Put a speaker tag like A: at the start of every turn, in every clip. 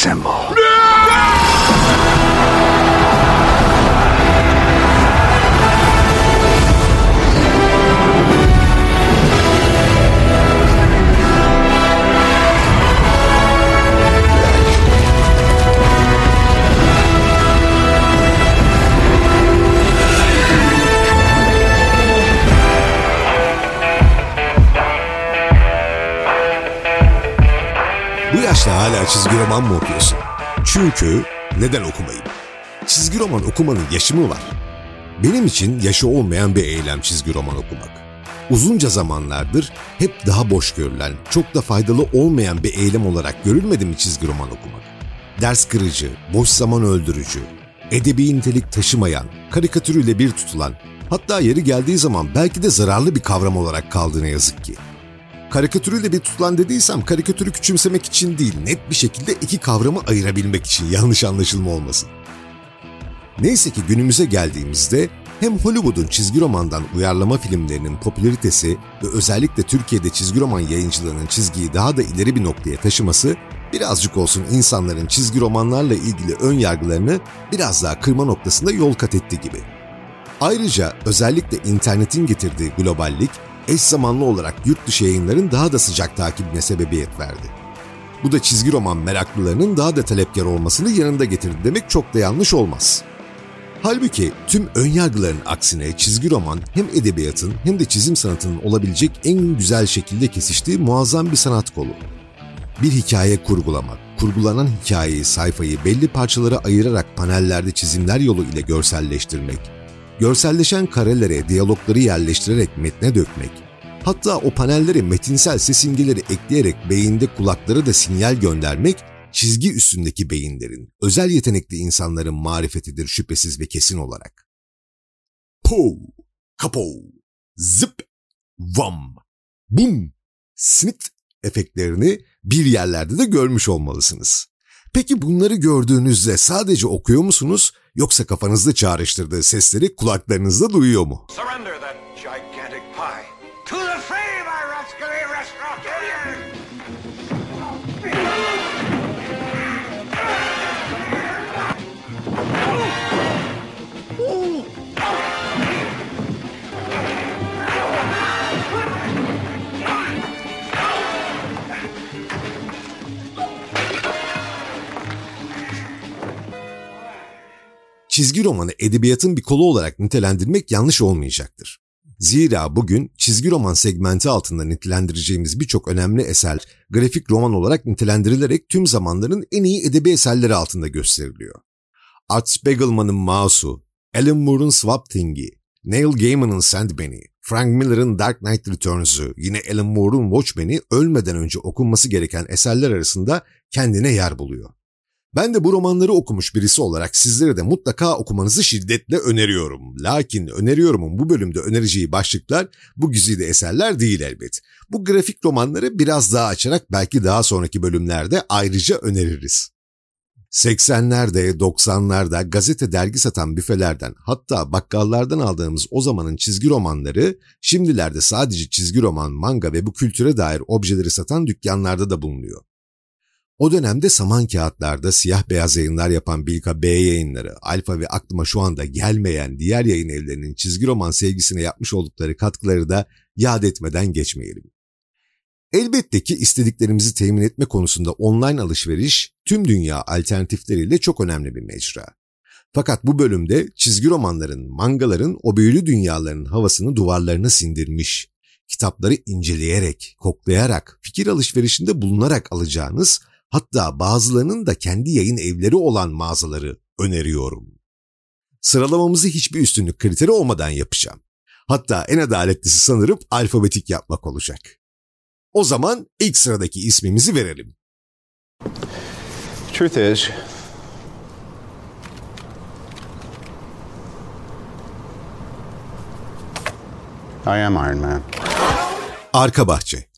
A: symbol. Çizgi roman mı okuyorsun? Çünkü neden okumayayım? Çizgi roman okumanın yaşı mı var? Benim için yaşı olmayan bir eylem çizgi roman okumak. Uzunca zamanlardır hep daha boş görülen, çok da faydalı olmayan bir eylem olarak görülmedi mi çizgi roman okumak? Ders kırıcı, boş zaman öldürücü, edebi nitelik taşımayan, karikatürüyle bir tutulan, hatta yeri geldiği zaman belki de zararlı bir kavram olarak kaldı ne yazık ki. Karikatürüyle bir tutulan dediysem karikatürü küçümsemek için değil, net bir şekilde iki kavramı ayırabilmek için yanlış anlaşılma olmasın. Neyse ki günümüze geldiğimizde hem Hollywood'un çizgi romandan uyarlama filmlerinin popülaritesi ve özellikle Türkiye'de çizgi roman yayıncılığının çizgiyi daha da ileri bir noktaya taşıması birazcık olsun insanların çizgi romanlarla ilgili ön yargılarını biraz daha kırma noktasında yol kat etti gibi. Ayrıca özellikle internetin getirdiği globallik eş zamanlı olarak yurt dışı yayınların daha da sıcak takibine sebebiyet verdi. Bu da çizgi roman meraklılarının daha da talepkar olmasını yanında getirdi demek çok da yanlış olmaz. Halbuki tüm önyargıların aksine çizgi roman hem edebiyatın hem de çizim sanatının olabilecek en güzel şekilde kesiştiği muazzam bir sanat kolu. Bir hikaye kurgulamak, kurgulanan hikayeyi, sayfayı belli parçalara ayırarak panellerde çizimler yolu ile görselleştirmek, görselleşen karelere diyalogları yerleştirerek metne dökmek, hatta o panellere metinsel ses imgeleri ekleyerek beyinde kulakları da sinyal göndermek, çizgi üstündeki beyinlerin, özel yetenekli insanların marifetidir şüphesiz ve kesin olarak. Po, kapo, zıp, vam, bum, snit efektlerini bir yerlerde de görmüş olmalısınız. Peki bunları gördüğünüzde sadece okuyor musunuz yoksa kafanızda çağrıştırdığı sesleri kulaklarınızda duyuyor mu?
B: My rascally restaurant!
A: Çizgi romanı edebiyatın bir kolu olarak nitelendirmek yanlış olmayacaktır. Zira bugün çizgi roman segmenti altında nitelendireceğimiz birçok önemli eser grafik roman olarak nitelendirilerek tüm zamanların en iyi edebi eserleri altında gösteriliyor. Art Spiegelman'ın Mouse'u, Alan Moore'un Swamp Thing'i, Neil Gaiman'ın Sandman'i, Frank Miller'ın Dark Knight Returns'u, yine Alan Moore'un Watchmen'i ölmeden önce okunması gereken eserler arasında kendine yer buluyor. Ben de bu romanları okumuş birisi olarak sizlere de mutlaka okumanızı şiddetle öneriyorum. Lakin öneriyorumun bu bölümde önereceği başlıklar bu güzide eserler değil elbet. Bu grafik romanları biraz daha açarak belki daha sonraki bölümlerde ayrıca öneririz. 80'lerde, 90'larda gazete dergi satan büfelerden hatta bakkallardan aldığımız o zamanın çizgi romanları şimdilerde sadece çizgi roman, manga ve bu kültüre dair objeleri satan dükkanlarda da bulunuyor. O dönemde saman kağıtlarda siyah beyaz yayınlar yapan Bilka B yayınları, Alfa ve aklıma şu anda gelmeyen diğer yayın evlerinin çizgi roman sevgisine yapmış oldukları katkıları da yad etmeden geçmeyelim. Elbette ki istediklerimizi temin etme konusunda online alışveriş tüm dünya alternatifleriyle çok önemli bir mecra. Fakat bu bölümde çizgi romanların, mangaların o büyülü dünyaların havasını duvarlarına sindirmiş, kitapları inceleyerek, koklayarak, fikir alışverişinde bulunarak alacağınız hatta bazılarının da kendi yayın evleri olan mağazaları öneriyorum. Sıralamamızı hiçbir üstünlük kriteri olmadan yapacağım. Hatta en adaletlisi sanırım alfabetik yapmak olacak. O zaman ilk sıradaki ismimizi verelim.
C: Truth is, I am Iron Man.
A: Arka Bahçe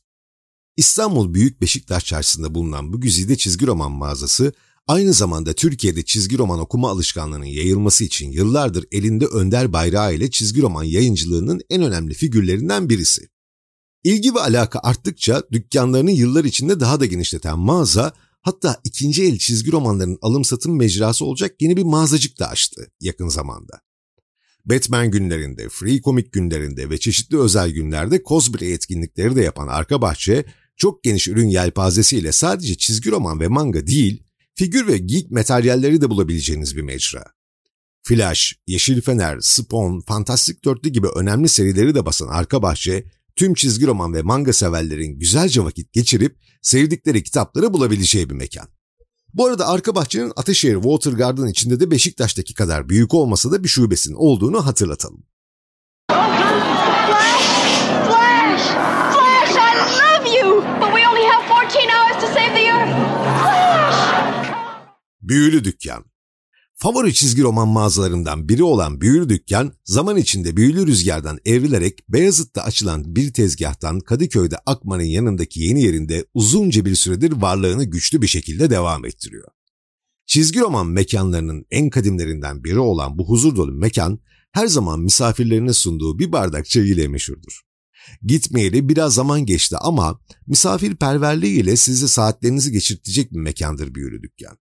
A: İstanbul Büyük Beşiktaş Çarşısı'nda bulunan bu güzide çizgi roman mağazası aynı zamanda Türkiye'de çizgi roman okuma alışkanlığının yayılması için yıllardır elinde önder bayrağı ile çizgi roman yayıncılığının en önemli figürlerinden birisi. İlgi ve alaka arttıkça dükkanlarını yıllar içinde daha da genişleten mağaza Hatta ikinci el çizgi romanların alım satım mecrası olacak yeni bir mağazacık da açtı yakın zamanda. Batman günlerinde, Free Comic günlerinde ve çeşitli özel günlerde cosplay etkinlikleri de yapan arka bahçe çok geniş ürün yelpazesiyle sadece çizgi roman ve manga değil, figür ve geek materyalleri de bulabileceğiniz bir mecra. Flash, Yeşil Fener, Spawn, Fantastik Dörtlü gibi önemli serileri de basan arka bahçe, tüm çizgi roman ve manga severlerin güzelce vakit geçirip sevdikleri kitapları bulabileceği bir mekan. Bu arada arka bahçenin Ateşehir Water Garden içinde de Beşiktaş'taki kadar büyük olmasa da bir şubesinin olduğunu hatırlatalım. Büyülü Dükkan Favori çizgi roman mağazalarından biri olan Büyülü Dükkan, zaman içinde büyülü rüzgardan evrilerek Beyazıt'ta açılan bir tezgahtan Kadıköy'de Akman'ın yanındaki yeni yerinde uzunca bir süredir varlığını güçlü bir şekilde devam ettiriyor. Çizgi roman mekanlarının en kadimlerinden biri olan bu huzur dolu mekan, her zaman misafirlerine sunduğu bir bardak çay ile meşhurdur. Gitmeyeli biraz zaman geçti ama misafirperverliğiyle size saatlerinizi geçirtecek bir mekandır Büyülü Dükkan.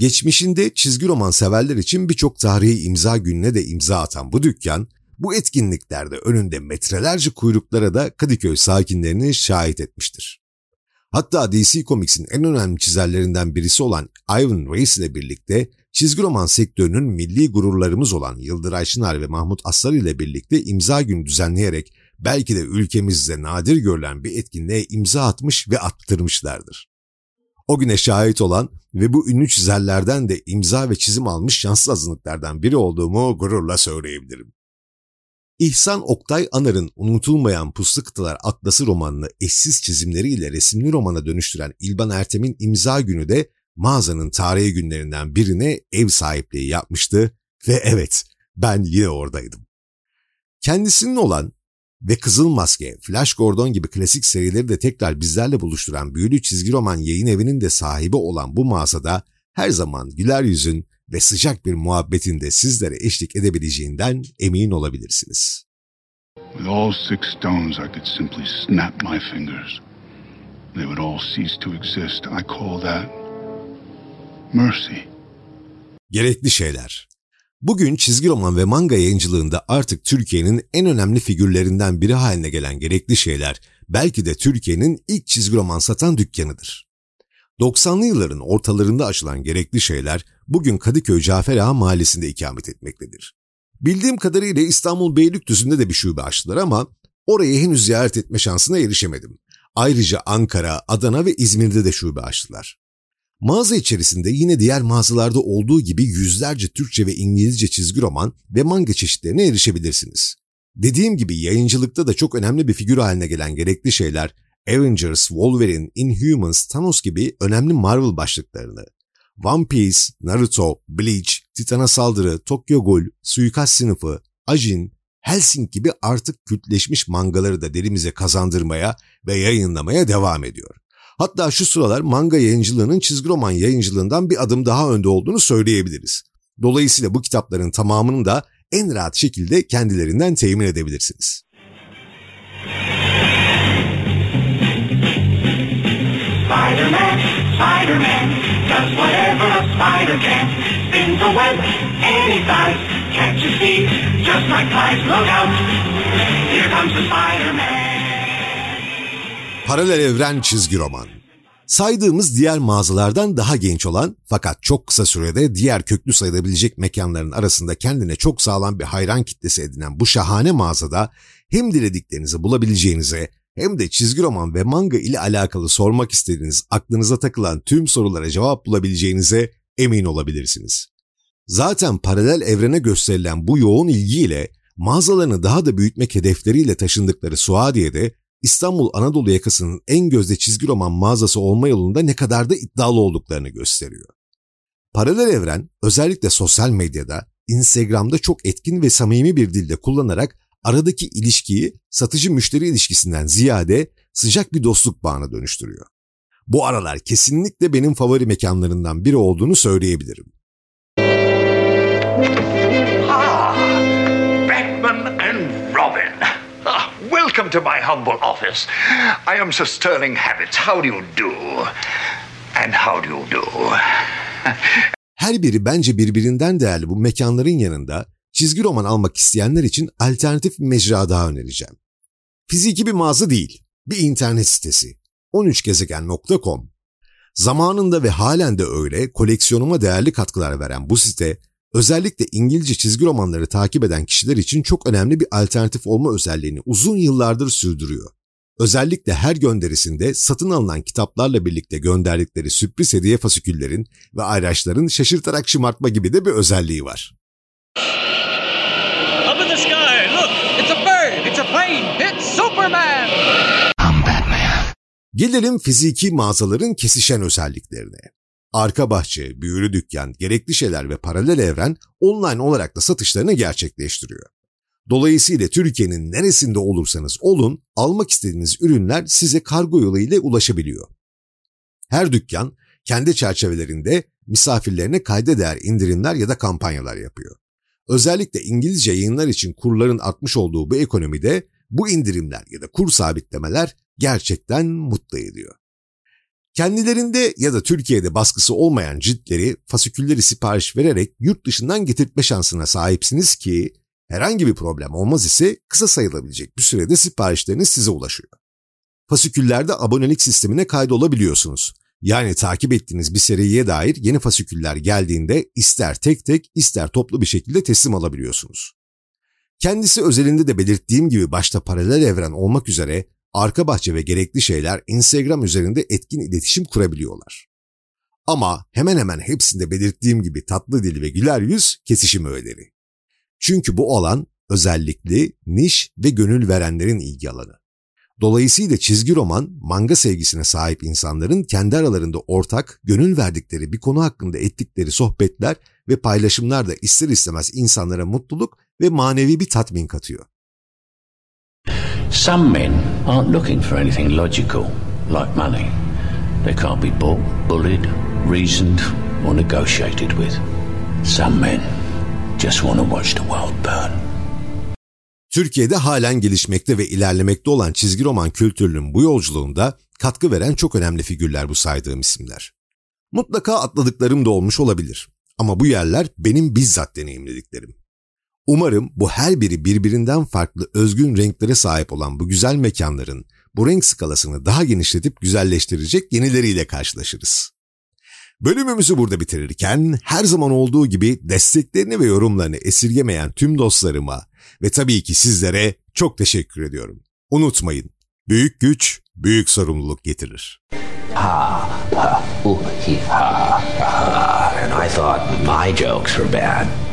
A: Geçmişinde çizgi roman severler için birçok tarihi imza gününe de imza atan bu dükkan, bu etkinliklerde önünde metrelerce kuyruklara da Kadıköy sakinlerini şahit etmiştir. Hatta DC Comics'in en önemli çizerlerinden birisi olan Ivan Reis ile birlikte çizgi roman sektörünün milli gururlarımız olan Yıldıray Çınar ve Mahmut Aslar ile birlikte imza günü düzenleyerek belki de ülkemizde nadir görülen bir etkinliğe imza atmış ve attırmışlardır. O güne şahit olan ve bu ünlü çizerlerden de imza ve çizim almış şanslı azınlıklardan biri olduğumu gururla söyleyebilirim. İhsan Oktay Anar'ın unutulmayan Puslu Kıtalar Atlası romanını eşsiz çizimleriyle resimli romana dönüştüren İlban Ertem'in imza günü de mağazanın tarihi günlerinden birine ev sahipliği yapmıştı ve evet ben yine oradaydım. Kendisinin olan ve Kızıl Maske, Flash Gordon gibi klasik serileri de tekrar bizlerle buluşturan büyülü çizgi roman yayın evinin de sahibi olan bu mağazada her zaman güler yüzün ve sıcak bir muhabbetin de sizlere eşlik edebileceğinden emin olabilirsiniz.
D: With all six stones, I could simply snap my fingers. They would all cease to exist. I call that mercy.
A: Gerekli şeyler. Bugün çizgi roman ve manga yayıncılığında artık Türkiye'nin en önemli figürlerinden biri haline gelen gerekli şeyler belki de Türkiye'nin ilk çizgi roman satan dükkanıdır. 90'lı yılların ortalarında açılan gerekli şeyler bugün Kadıköy Cafer Ağa mahallesinde ikamet etmektedir. Bildiğim kadarıyla İstanbul Beylikdüzü'nde de bir şube açtılar ama orayı henüz ziyaret etme şansına erişemedim. Ayrıca Ankara, Adana ve İzmir'de de şube açtılar. Mağaza içerisinde yine diğer mağazalarda olduğu gibi yüzlerce Türkçe ve İngilizce çizgi roman ve manga çeşitlerine erişebilirsiniz. Dediğim gibi yayıncılıkta da çok önemli bir figür haline gelen gerekli şeyler Avengers, Wolverine, Inhumans, Thanos gibi önemli Marvel başlıklarını, One Piece, Naruto, Bleach, Titan'a saldırı, Tokyo Ghoul, Suikast sınıfı, Ajin, Helsing gibi artık kültleşmiş mangaları da derimize kazandırmaya ve yayınlamaya devam ediyor. Hatta şu sıralar manga yayıncılığının çizgi roman yayıncılığından bir adım daha önde olduğunu söyleyebiliriz. Dolayısıyla bu kitapların tamamını da en rahat şekilde kendilerinden temin edebilirsiniz.
E: Spider-Man, Spider-Man, does whatever a spider can. Spins a web any size, catches thieves just like flies. Look out, here comes the Spider-Man.
A: Paralel Evren Çizgi Roman Saydığımız diğer mağazalardan daha genç olan fakat çok kısa sürede diğer köklü sayılabilecek mekanların arasında kendine çok sağlam bir hayran kitlesi edinen bu şahane mağazada hem dilediklerinizi bulabileceğinize hem de çizgi roman ve manga ile alakalı sormak istediğiniz aklınıza takılan tüm sorulara cevap bulabileceğinize emin olabilirsiniz. Zaten paralel evrene gösterilen bu yoğun ilgiyle mağazalarını daha da büyütmek hedefleriyle taşındıkları Suadiye'de İstanbul Anadolu yakasının en gözde çizgi roman mağazası olma yolunda ne kadar da iddialı olduklarını gösteriyor. Paralel evren özellikle sosyal medyada, Instagram'da çok etkin ve samimi bir dilde kullanarak aradaki ilişkiyi satıcı müşteri ilişkisinden ziyade sıcak bir dostluk bağına dönüştürüyor. Bu aralar kesinlikle benim favori mekanlarından biri olduğunu söyleyebilirim.
B: Welcome to my humble office. I am Sir Sterling Habits. How do you do? And how do you do?
A: Her biri bence birbirinden değerli bu mekanların yanında çizgi roman almak isteyenler için alternatif bir mecra daha önereceğim. Fiziki bir mağaza değil, bir internet sitesi. 13gezegen.com Zamanında ve halen de öyle koleksiyonuma değerli katkılar veren bu site, özellikle İngilizce çizgi romanları takip eden kişiler için çok önemli bir alternatif olma özelliğini uzun yıllardır sürdürüyor. Özellikle her gönderisinde satın alınan kitaplarla birlikte gönderdikleri sürpriz hediye fasiküllerin ve ayraçların şaşırtarak şımartma gibi de bir özelliği var.
F: Up in the sky, look! It's a bird! It's a plane! It's Superman!
A: Gelelim fiziki mağazaların kesişen özelliklerine. Arka bahçe, büyülü dükkan, gerekli şeyler ve paralel evren online olarak da satışlarını gerçekleştiriyor. Dolayısıyla Türkiye'nin neresinde olursanız olun almak istediğiniz ürünler size kargo yolu ile ulaşabiliyor. Her dükkan kendi çerçevelerinde misafirlerine kayda değer indirimler ya da kampanyalar yapıyor. Özellikle İngilizce yayınlar için kurların artmış olduğu bu ekonomide bu indirimler ya da kur sabitlemeler gerçekten mutlu ediyor. Kendilerinde ya da Türkiye'de baskısı olmayan ciltleri, fasikülleri sipariş vererek yurt dışından getirtme şansına sahipsiniz ki herhangi bir problem olmaz ise kısa sayılabilecek bir sürede siparişleriniz size ulaşıyor. Fasiküllerde abonelik sistemine kaydolabiliyorsunuz. Yani takip ettiğiniz bir seriye dair yeni fasiküller geldiğinde ister tek tek ister toplu bir şekilde teslim alabiliyorsunuz. Kendisi özelinde de belirttiğim gibi başta paralel evren olmak üzere arka bahçe ve gerekli şeyler Instagram üzerinde etkin iletişim kurabiliyorlar. Ama hemen hemen hepsinde belirttiğim gibi tatlı dil ve güler yüz kesişim öğeleri. Çünkü bu alan özellikli, niş ve gönül verenlerin ilgi alanı. Dolayısıyla çizgi roman, manga sevgisine sahip insanların kendi aralarında ortak, gönül verdikleri bir konu hakkında ettikleri sohbetler ve paylaşımlar da ister istemez insanlara mutluluk ve manevi bir tatmin katıyor.
G: Some men aren't looking for anything logical, like money. They can't be bought, bullied, reasoned, or negotiated with. Some men just want to watch the world burn.
A: Türkiye'de halen gelişmekte ve ilerlemekte olan çizgi roman kültürünün bu yolculuğunda katkı veren çok önemli figürler bu saydığım isimler. Mutlaka atladıklarım da olmuş olabilir. Ama bu yerler benim bizzat deneyimlediklerim. Umarım bu her biri birbirinden farklı özgün renklere sahip olan bu güzel mekanların bu renk skalasını daha genişletip güzelleştirecek yenileriyle karşılaşırız. Bölümümüzü burada bitirirken her zaman olduğu gibi desteklerini ve yorumlarını esirgemeyen tüm dostlarıma ve tabii ki sizlere çok teşekkür ediyorum. Unutmayın, büyük güç büyük sorumluluk getirir.
G: Ha, ha, ooh, he, ha, ha. And I thought my jokes were bad.